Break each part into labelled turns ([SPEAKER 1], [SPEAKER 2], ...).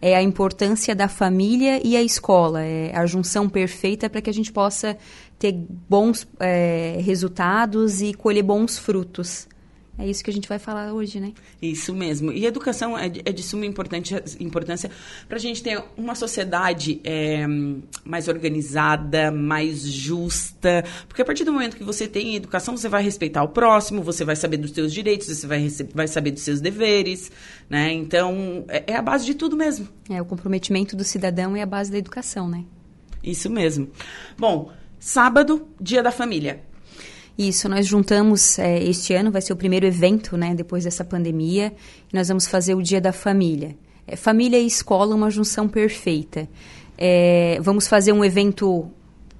[SPEAKER 1] é a importância da família e a escola, é a junção perfeita para que a gente possa ter bons é, resultados e colher bons frutos. É isso que a gente vai falar hoje, né?
[SPEAKER 2] Isso mesmo. E educação é de, é de suma importância para a gente ter uma sociedade é, mais organizada, mais justa. Porque a partir do momento que você tem educação, você vai respeitar o próximo, você vai saber dos seus direitos, você vai, vai saber dos seus deveres, né? Então, é, é a base de tudo mesmo.
[SPEAKER 1] É, o comprometimento do cidadão é a base da educação, né?
[SPEAKER 2] Isso mesmo. Bom, sábado, dia da família.
[SPEAKER 1] Isso, nós juntamos é, este ano, vai ser o primeiro evento, né, depois dessa pandemia, nós vamos fazer o Dia da Família. É, família e escola, uma junção perfeita. É, vamos fazer um evento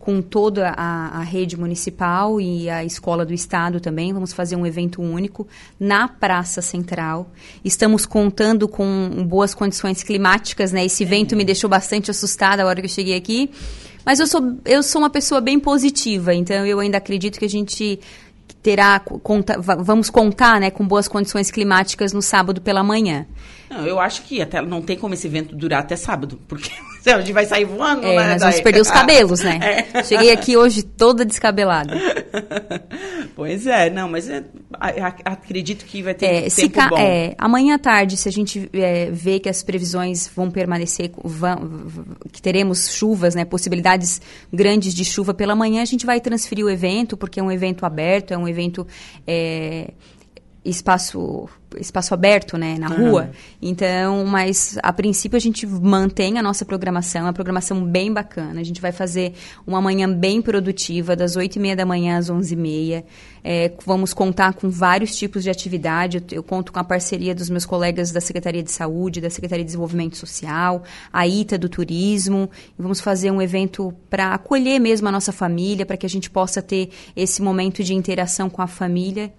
[SPEAKER 1] com toda a, a, rede municipal e a escola do estado também. Vamos fazer um evento único na Praça Central. Estamos contando com boas condições climáticas, né? Esse vento me deixou bastante assustada a hora que eu cheguei aqui. Mas eu sou, eu sou uma pessoa bem positiva, então eu ainda acredito que a gente terá conta, vamos contar né, com boas condições climáticas no sábado pela manhã.
[SPEAKER 2] Não, eu acho que até não tem como esse evento durar até sábado, porque a gente vai sair voando,
[SPEAKER 1] é,
[SPEAKER 2] né?
[SPEAKER 1] Nós vamos perder os cabelos, né? É. Cheguei aqui hoje toda descabelada.
[SPEAKER 2] Pois é, não, mas é, acredito que vai ter é, tempo
[SPEAKER 1] ca,
[SPEAKER 2] bom.
[SPEAKER 1] É, amanhã à tarde, se a gente é, vê que as previsões vão permanecer, vão, que teremos chuvas, né, possibilidades grandes de chuva pela manhã, a gente vai transferir o evento, porque é um evento aberto, é um evento é, espaço espaço aberto, né, na uhum. rua. Então, mas a princípio a gente mantém a nossa programação, uma programação bem bacana. A gente vai fazer uma manhã bem produtiva, das 8 e meia da manhã às 11 e meia. É, vamos contar com vários tipos de atividade. Eu, eu, conto com a parceria dos meus colegas da Secretaria de Saúde, da Secretaria de Desenvolvimento Social, a ITA do Turismo. E vamos fazer um evento para acolher mesmo a nossa família, para que a gente possa ter esse momento de interação com a família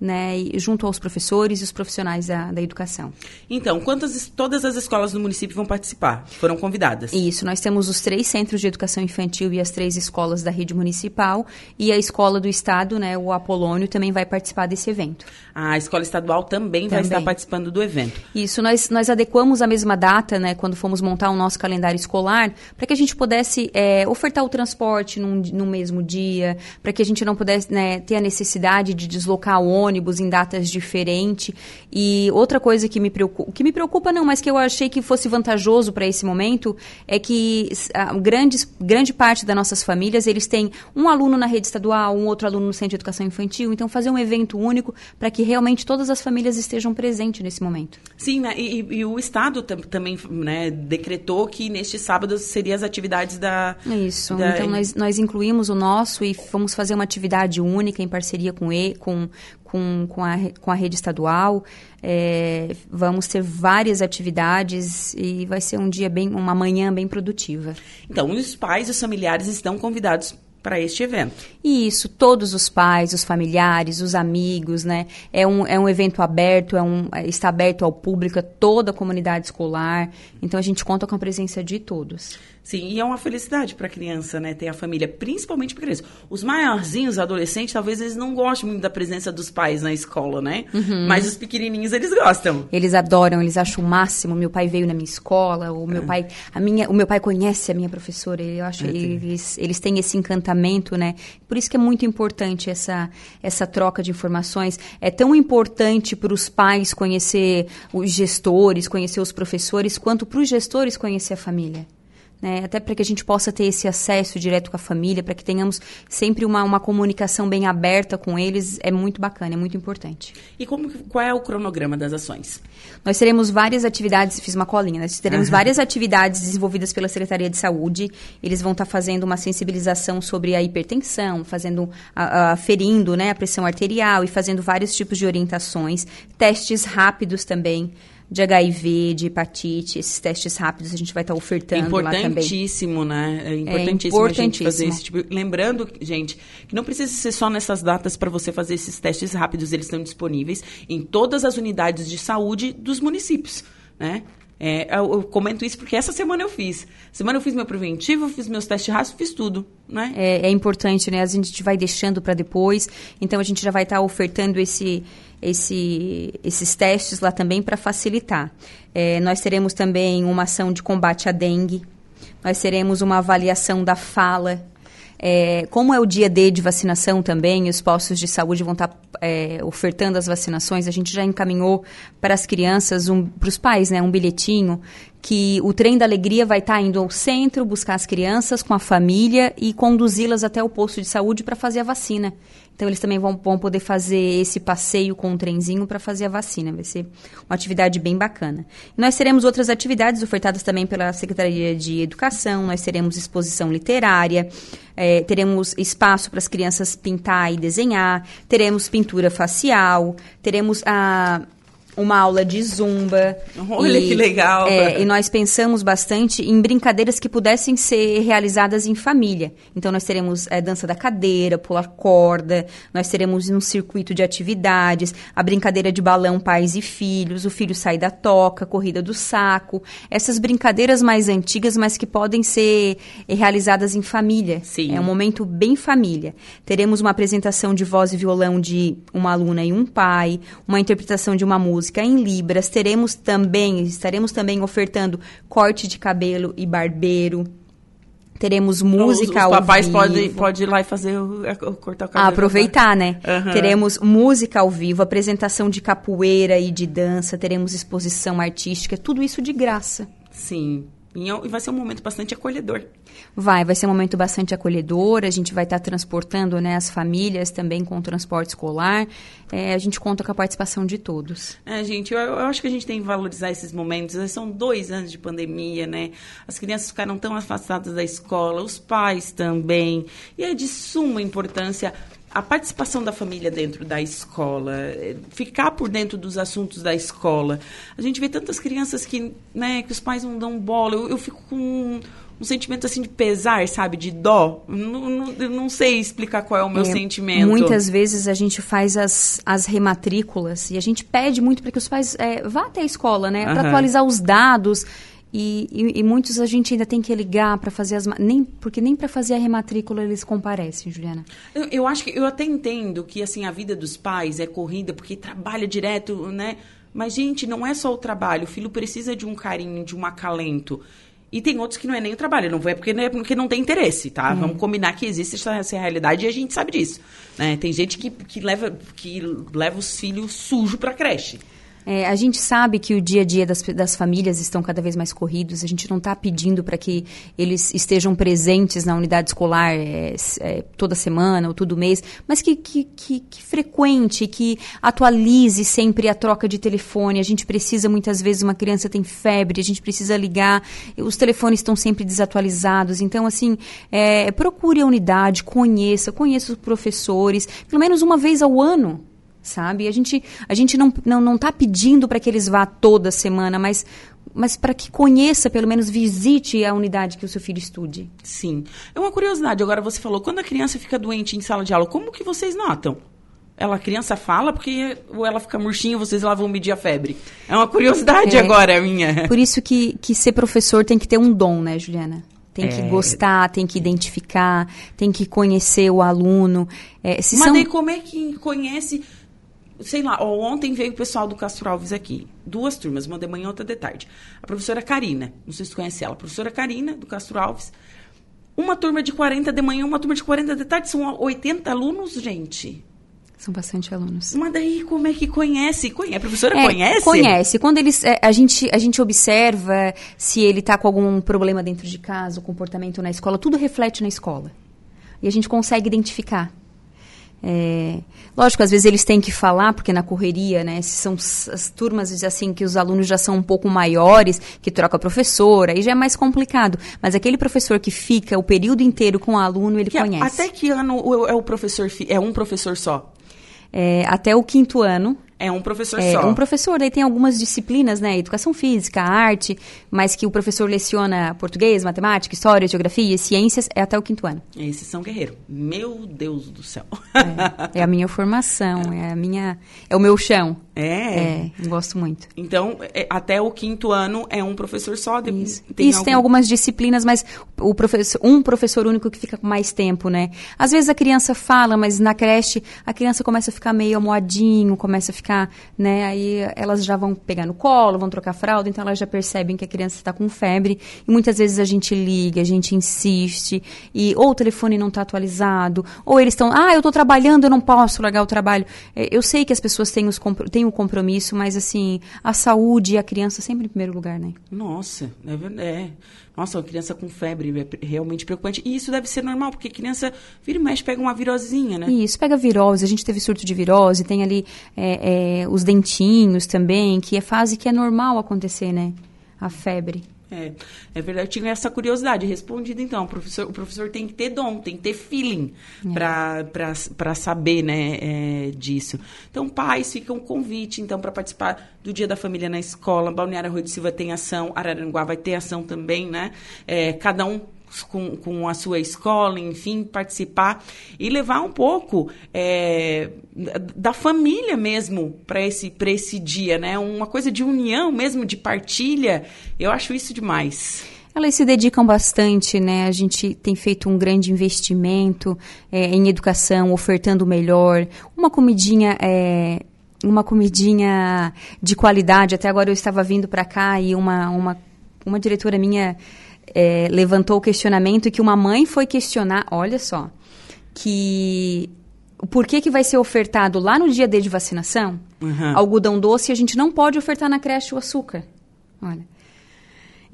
[SPEAKER 1] né, junto aos professores e os profissionais da, da educação.
[SPEAKER 2] Então, quantas todas as escolas do município vão participar? Foram convidadas?
[SPEAKER 1] Isso, nós temos os três centros de educação infantil e as três escolas da rede municipal e a escola do estado, né, o Apolônio, também vai participar desse evento.
[SPEAKER 2] A escola estadual também, também. vai estar participando do evento.
[SPEAKER 1] Isso, nós, nós adequamos a mesma data, né, quando fomos montar o nosso calendário escolar, para que a gente pudesse é, ofertar o transporte num, no mesmo dia, para que a gente não pudesse né, ter a necessidade de deslocar o ônibus ônibus em datas diferentes. E outra coisa que me preocupa, que me preocupa não, mas que eu achei que fosse vantajoso para esse momento, é que a grandes, grande parte das nossas famílias, eles têm um aluno na rede estadual, um outro aluno no centro de educação infantil, então fazer um evento único para que realmente todas as famílias estejam presentes nesse momento.
[SPEAKER 2] Sim, né? e, e, o Estado também né, decretou que neste sábado seriam as atividades da...
[SPEAKER 1] Isso, da... então nós, nós incluímos o nosso e fomos fazer uma atividade única em parceria com, e, com, com, com, a, com a rede estadual. É, vamos ter várias atividades e vai ser um dia bem, uma manhã bem produtiva.
[SPEAKER 2] Então, os pais e os familiares estão convidados para este evento.
[SPEAKER 1] E isso, todos os pais, os familiares, os amigos, né? É um, é um evento aberto, é um, está aberto ao público, a toda a comunidade escolar. Então a gente conta com a presença de todos.
[SPEAKER 2] Sim, e é uma felicidade para a criança, né? Ter a família, principalmente para criança. Os maiorzinhos, adolescentes, talvez eles não gostem muito da presença dos pais na escola, né? Uhum. Mas os pequenininhos, eles gostam.
[SPEAKER 1] Eles adoram, eles acham o máximo. Meu pai veio na minha escola, o meu é. pai, a minha, o meu pai conhece a minha professora. Eu acho é, eles, eles têm esse encantamento, né? Por isso que é muito importante essa, essa troca de informações. É tão importante para os pais conhecer os gestores, conhecer os professores, quanto para os gestores conhecer a família né? até para que a gente possa ter esse acesso direto com a família, para que tenhamos sempre uma, uma comunicação bem aberta com eles, é muito bacana, é muito importante.
[SPEAKER 2] E como, qual é o cronograma das ações?
[SPEAKER 1] Nós teremos várias atividades, fiz uma colinha, nós teremos uhum. várias atividades desenvolvidas pela Secretaria de Saúde, eles vão estar tá fazendo uma sensibilização sobre a hipertensão, fazendo, aferindo né, a pressão arterial e fazendo vários tipos de orientações, testes rápidos também, de HIV, de hepatite, esses testes rápidos a gente vai estar tá ofertando lá também.
[SPEAKER 2] Importantíssimo, né? É importantíssimo, é importantíssimo a gente fazer esse tipo. Lembrando, gente, que não precisa ser só nessas datas para você fazer esses testes rápidos, eles estão disponíveis em todas as unidades de saúde dos municípios, né? É, eu, eu, comento isso porque essa semana eu fiz. Semana eu fiz meu preventivo, fiz meus testes rápidos, fiz tudo, né?
[SPEAKER 1] É, é, importante, né? A gente vai deixando para depois, então a gente já vai estar tá ofertando esse, esse, esses testes lá também para facilitar. É, nós teremos também uma ação de combate à dengue, nós teremos uma avaliação da fala é, como é o dia D de vacinação também, os postos de saúde vão estar tá, é, ofertando as vacinações. A gente já encaminhou para as crianças, um, para os pais, né, um bilhetinho que o trem da alegria vai estar tá indo ao centro buscar as crianças com a família e conduzi-las até o posto de saúde para fazer a vacina. Então, eles também vão, vão poder fazer esse passeio com o trenzinho para fazer a vacina. Vai ser uma atividade bem bacana. Nós teremos outras atividades ofertadas também pela Secretaria de Educação. Nós teremos exposição literária, é, teremos espaço para as crianças pintar e desenhar, teremos pintura facial, teremos a uma aula de zumba.
[SPEAKER 2] Olha e, que legal!
[SPEAKER 1] É, e nós pensamos bastante em brincadeiras que pudessem ser realizadas em família. Então, nós teremos é, dança da cadeira, pular corda, nós teremos um circuito de atividades, a brincadeira de balão pais e filhos, o filho sai da toca, corrida do saco. Essas brincadeiras mais antigas, mas que podem ser realizadas em família.
[SPEAKER 2] Sim.
[SPEAKER 1] É um momento bem família. Teremos uma apresentação de voz e violão de uma aluna e um pai, uma interpretação de uma música música em libras. Teremos também, estaremos também ofertando corte de cabelo e barbeiro. Teremos música os, os ao
[SPEAKER 2] papais podem pode ir lá e fazer o, cortar o cabelo.
[SPEAKER 1] aproveitar, né? Uhum. Teremos música ao vivo, apresentação de capoeira e de dança, teremos exposição artística, tudo isso de graça.
[SPEAKER 2] Sim. E vai ser um momento bastante acolhedor.
[SPEAKER 1] Vai, vai ser um momento bastante acolhedor. A gente vai estar tá transportando né, as famílias também com o transporte escolar. É, a gente conta com a participação de todos.
[SPEAKER 2] É, gente, eu, eu, acho que a gente tem que valorizar esses momentos. São dois anos de pandemia, né? As crianças ficaram tão afastadas da escola, os pais também. E é de suma importância a participação da família dentro da escola, é, ficar por dentro dos assuntos da escola. A gente vê tantas crianças que, né, que os pais não dão bola. Eu, eu fico com um, um, sentimento assim de pesar, sabe, de dó. Não, não, não sei explicar qual é o meu é, sentimento.
[SPEAKER 1] Muitas vezes a gente faz as, as rematrículas e a gente pede muito para que os pais é, vá até a escola, né, para atualizar os dados. E, e, e, muitos a gente ainda tem que ligar para fazer as. Nem, porque nem para fazer a rematrícula eles comparecem, Juliana.
[SPEAKER 2] Eu, eu, acho que. Eu até entendo que assim, a vida dos pais é corrida, porque trabalha direto, né? Mas, gente, não é só o trabalho. O filho precisa de um carinho, de um acalento. E tem outros que não é nem o trabalho, não é porque, né, porque não tem interesse, tá? Hum. Vamos combinar que existe essa, essa, realidade e a gente sabe disso. Né? Tem gente que, que, leva, que leva os filhos sujos pra creche.
[SPEAKER 1] É, a gente sabe que o dia a dia das, das famílias estão cada vez mais corridos. A gente não está pedindo para que eles estejam presentes na unidade escolar é, é, toda semana ou todo mês, mas que, que, que, que, frequente, que atualize sempre a troca de telefone. A gente precisa, muitas vezes, uma criança tem febre, a gente precisa ligar, os telefones estão sempre desatualizados. Então, assim, é, procure a unidade, conheça, conheça os professores, pelo menos uma vez ao ano sabe? A gente, a gente não não não está pedindo para que eles vá toda semana, mas mas para que conheça, pelo menos visite a unidade que o seu filho estude.
[SPEAKER 2] Sim. É uma curiosidade. Agora você falou, quando a criança fica doente em sala de aula, como que vocês notam? Ela, a criança fala porque ou ela fica murchinha, vocês lá vão medir a febre. É uma curiosidade é, agora minha.
[SPEAKER 1] Por isso que, que ser professor tem que ter um dom, né, Juliana? Tem que é... gostar, tem que identificar, tem que conhecer o aluno.
[SPEAKER 2] É, Mas são... daí como é que conhece sei lá, ontem veio o pessoal do Castro Alves aqui, duas turmas, uma de manhã e outra de tarde. A professora Karina, não sei se você conhece ela, a professora Karina, do Castro Alves, uma turma de 40 de manhã, uma turma de 40 de tarde, são 80 alunos, gente.
[SPEAKER 1] São bastante alunos.
[SPEAKER 2] Mas daí como é que conhece? A professora é, conhece?
[SPEAKER 1] Conhece. Quando eles, é, a, gente, a gente observa se ele está com algum problema dentro de casa, o comportamento na escola, tudo reflete na escola. E a gente consegue identificar. É, lógico, às vezes eles têm que falar, porque na correria, né? São as turmas assim que os alunos já são um pouco maiores, que troca professora, aí já é mais complicado. Mas aquele professor que fica o período inteiro com o aluno, ele que conhece.
[SPEAKER 2] Até que ano é o professor é um professor só?
[SPEAKER 1] É, até o quinto ano
[SPEAKER 2] É um professor
[SPEAKER 1] é,
[SPEAKER 2] só.
[SPEAKER 1] um professor, daí tem algumas disciplinas, né? Educação física, arte, mas que o professor leciona português, matemática, história, geografia, ciências, é até o quinto ano.
[SPEAKER 2] Esses são guerreiros. Meu Deus do céu.
[SPEAKER 1] É, é a minha formação, é a minha. É o meu chão.
[SPEAKER 2] É.
[SPEAKER 1] É, gosto muito.
[SPEAKER 2] Então, é, até o quinto ano é um professor só. de-
[SPEAKER 1] Isso,
[SPEAKER 2] Tem
[SPEAKER 1] Isso,
[SPEAKER 2] algum-
[SPEAKER 1] tem algumas disciplinas, mas o professor, um professor único que fica com mais tempo, né? Às vezes a criança fala, mas na creche a criança começa a ficar meio amoadinho, começa a ficar, né? Aí elas já vão pegar no colo, vão trocar fralda, então elas já percebem que a criança está com febre. E muitas vezes a gente liga, a gente insiste, e ou o telefone não está atualizado, ou eles estão, ah, eu estou trabalhando, eu não posso largar o trabalho. É, Eu sei que as pessoas têm, os, têm o compromisso, mas assim, a saúde e a criança sempre em primeiro lugar, né?
[SPEAKER 2] Nossa, é verdade. É. Nossa, uma criança com febre é realmente preocupante. E isso deve ser normal, porque criança vira e mexe, pega uma virosinha, né?
[SPEAKER 1] Isso, pega virose, a gente teve surto de virose, tem ali é, é, os dentinhos também, que é fase que é normal acontecer, né? A febre.
[SPEAKER 2] É, é verdade. Eu tinha essa curiosidade respondida, então. O professor, o professor tem que ter dom, tem que ter feeling para saber né, é, disso. Então, pais, fica um convite, então, para participar do Dia da Família na escola. Balneário Arroio de Silva tem ação, Araranguá vai ter ação também, né? É, cada um com, com a sua escola, enfim, participar e levar um pouco é, da família mesmo para esse, esse dia, né? Uma coisa de união mesmo, de partilha. Eu acho isso demais.
[SPEAKER 1] Elas se dedicam bastante, né? A gente tem feito um grande investimento é, em educação, ofertando melhor. Uma comidinha. É, uma comidinha de qualidade. Até agora eu estava vindo para cá e uma, uma, uma diretora minha é, levantou o questionamento que uma mãe foi questionar, olha só, que por que, que vai ser ofertado lá no dia D de vacinação
[SPEAKER 2] Uhum.
[SPEAKER 1] algodão doce e a gente não pode ofertar na creche o açúcar? Olha.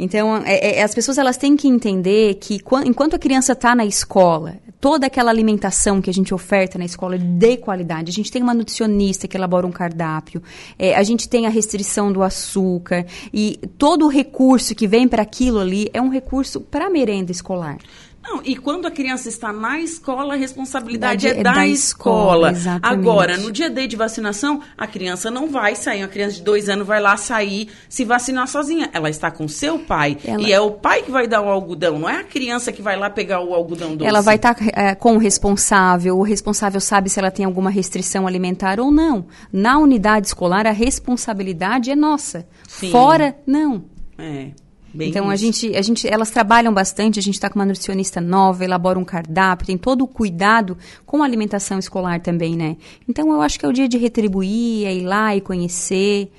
[SPEAKER 1] Então, é- é- as pessoas elas têm que entender que quan- enquanto a criança está na escola, toda aquela alimentação que a gente oferta na escola é de qualidade, a gente tem uma nutricionista que elabora um cardápio, é, a gente tem a restrição do açúcar e todo o recurso que vem para aquilo ali é um recurso para merenda escolar.
[SPEAKER 2] Não, e quando a criança está na escola, a responsabilidade
[SPEAKER 1] Verdade,
[SPEAKER 2] é
[SPEAKER 1] é
[SPEAKER 2] da,
[SPEAKER 1] da
[SPEAKER 2] escola.
[SPEAKER 1] escola, exatamente.
[SPEAKER 2] Agora, no dia D de vacinação, a criança não vai sair. Uma criança de dois anos vai lá sair se vacinar sozinha. Ela está com seu pai.
[SPEAKER 1] Ela-
[SPEAKER 2] E é o pai que vai dar o algodão, não é a criança que vai lá pegar o algodão doce.
[SPEAKER 1] Ela vai estar com o responsável, o responsável sabe se ela tem alguma restrição alimentar ou não. Na unidade escolar, a responsabilidade é nossa.
[SPEAKER 2] Sim.
[SPEAKER 1] Fora, não.
[SPEAKER 2] É. Bem
[SPEAKER 1] então a
[SPEAKER 2] isso.
[SPEAKER 1] gente, a gente, elas trabalham bastante. A gente está com uma nutricionista nova, elabora um cardápio, tem todo o cuidado com a alimentação escolar também, né? Então eu acho que é o dia de retribuir, é ir lá e conhecer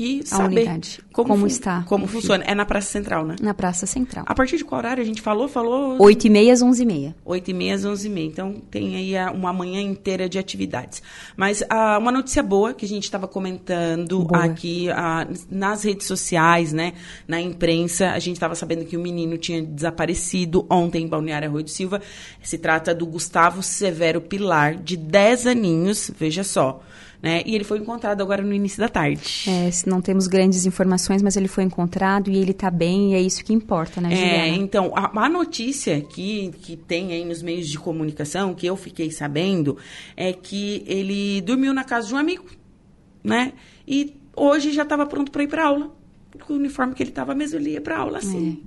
[SPEAKER 2] E
[SPEAKER 1] a
[SPEAKER 2] saber
[SPEAKER 1] unidade, como
[SPEAKER 2] fu-
[SPEAKER 1] está
[SPEAKER 2] Como funciona. É na Praça Central, né?
[SPEAKER 1] na Praça Central.
[SPEAKER 2] A partir de qual horário a gente falou? Falou
[SPEAKER 1] 8 e meia às 11 e meia.
[SPEAKER 2] 8 e meia às 11 e meia. Então, tem aí uma manhã inteira de atividades. Mas ah, uma notícia boa que a gente estava comentando
[SPEAKER 1] Boa.
[SPEAKER 2] aqui ah, nas redes sociais, né? Na imprensa, a gente estava sabendo que o menino tinha desaparecido ontem em Balneário Arroio de Silva. Se trata do Gustavo Severo Pilar, de 10 aninhos, veja só. Né? E ele foi encontrado agora no início da tarde.
[SPEAKER 1] É, não temos grandes informações, mas ele foi encontrado e ele está bem e é isso que importa, né,
[SPEAKER 2] É,
[SPEAKER 1] Juliana?
[SPEAKER 2] então, a, a notícia que, que tem aí nos meios de comunicação, que eu fiquei sabendo, é que ele dormiu na casa de um amigo, né? E hoje já estava pronto para ir para aula. Com o uniforme que ele estava mesmo, ele ia para aula, assim.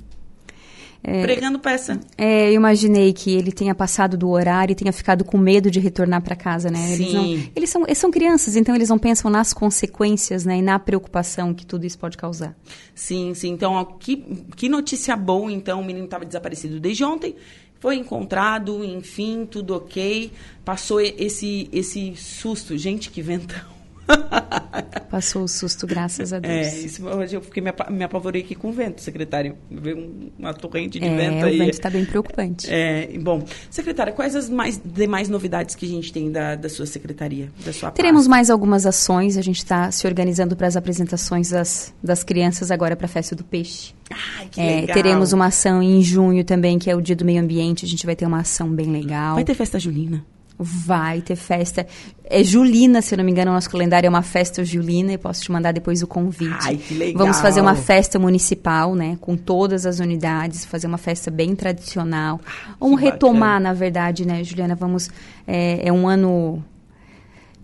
[SPEAKER 2] Pregando peça.
[SPEAKER 1] É, eu imaginei que ele tenha passado do horário e tenha ficado com medo de retornar para casa, né? Eles, não,
[SPEAKER 2] Sim.
[SPEAKER 1] eles, são, eles são crianças, então eles não pensam nas consequências, né? E na preocupação que tudo isso pode causar.
[SPEAKER 2] Sim, sim. Então, ó, que, que notícia boa, então. O menino estava desaparecido desde ontem. Foi encontrado, enfim, tudo ok. Passou esse, esse susto. Gente, que ventão.
[SPEAKER 1] Passou o susto, graças a Deus.
[SPEAKER 2] É, isso, eu fiquei, me, apa- me apavorei aqui com o vento, secretário. Veio um- uma torrente de
[SPEAKER 1] É,
[SPEAKER 2] vento
[SPEAKER 1] o
[SPEAKER 2] aí.
[SPEAKER 1] vento está bem preocupante.
[SPEAKER 2] É, bom, secretária, quais as mais, demais novidades que a gente tem da, da sua secretaria, da sua
[SPEAKER 1] Teremos
[SPEAKER 2] pasta?
[SPEAKER 1] mais algumas ações, a gente está se organizando para as apresentações das, das crianças agora para a Festa do Peixe.
[SPEAKER 2] Ai, que
[SPEAKER 1] É,
[SPEAKER 2] legal.
[SPEAKER 1] teremos uma ação em junho também, que é o Dia do Meio Ambiente, a gente vai ter uma ação bem legal.
[SPEAKER 2] Vai ter festa junina?
[SPEAKER 1] Vai ter festa. É Julina, se eu não me engano, o nosso calendário é uma festa julina e posso te mandar depois o convite.
[SPEAKER 2] Ai, que legal.
[SPEAKER 1] Vamos fazer uma festa municipal, né? Com todas as unidades, fazer uma festa bem tradicional. Vamos
[SPEAKER 2] que
[SPEAKER 1] retomar,
[SPEAKER 2] bacana.
[SPEAKER 1] na verdade, né, Juliana? Vamos. É, é um ano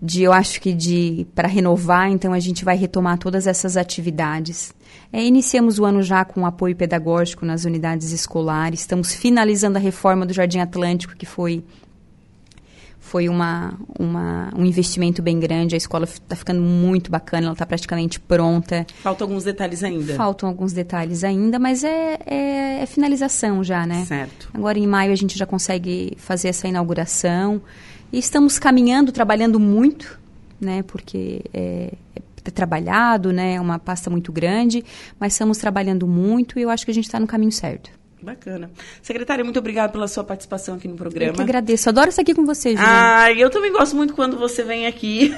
[SPEAKER 1] de eu acho que de para renovar, então a gente vai retomar todas essas atividades. É, iniciamos o ano já com apoio pedagógico nas unidades escolares, estamos finalizando a reforma do Jardim Atlântico, que foi foi uma, uma, um investimento bem grande. A escola está ficando muito bacana, ela está praticamente pronta.
[SPEAKER 2] Faltam alguns detalhes ainda.
[SPEAKER 1] Faltam alguns detalhes ainda, mas é, é, é, finalização já, né?
[SPEAKER 2] Certo.
[SPEAKER 1] Agora em maio a gente já consegue fazer essa inauguração. E estamos caminhando, trabalhando muito, né? Porque é, é trabalhado, né? É uma pasta muito grande, mas estamos trabalhando muito e eu acho que a gente está no caminho certo.
[SPEAKER 2] Bacana. Secretária, muito obrigada pela sua participação aqui no programa. Eu
[SPEAKER 1] que agradeço. Adoro estar aqui com você, Juliana.
[SPEAKER 2] Ah, eu também gosto muito quando você vem aqui.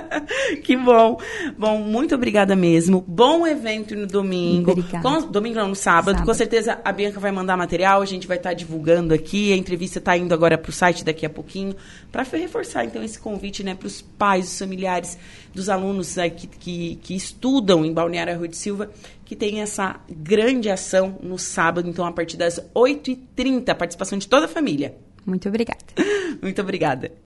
[SPEAKER 2] que bom. Bom, muito obrigada mesmo. Bom evento no domingo.
[SPEAKER 1] Obrigada.
[SPEAKER 2] Com, domingo não, no sábado. sábado. Com certeza a Bianca vai mandar material, a gente vai estar divulgando aqui. A entrevista está indo agora para o site daqui a pouquinho. Para reforçar, então, esse convite né, para os pais, os familiares dos alunos né, que, que, que estudam em Balneário Rui de Silva que tem essa grande ação no sábado, então a partir das 8h30, participação de toda a família.
[SPEAKER 1] Muito obrigada.
[SPEAKER 2] Muito obrigada.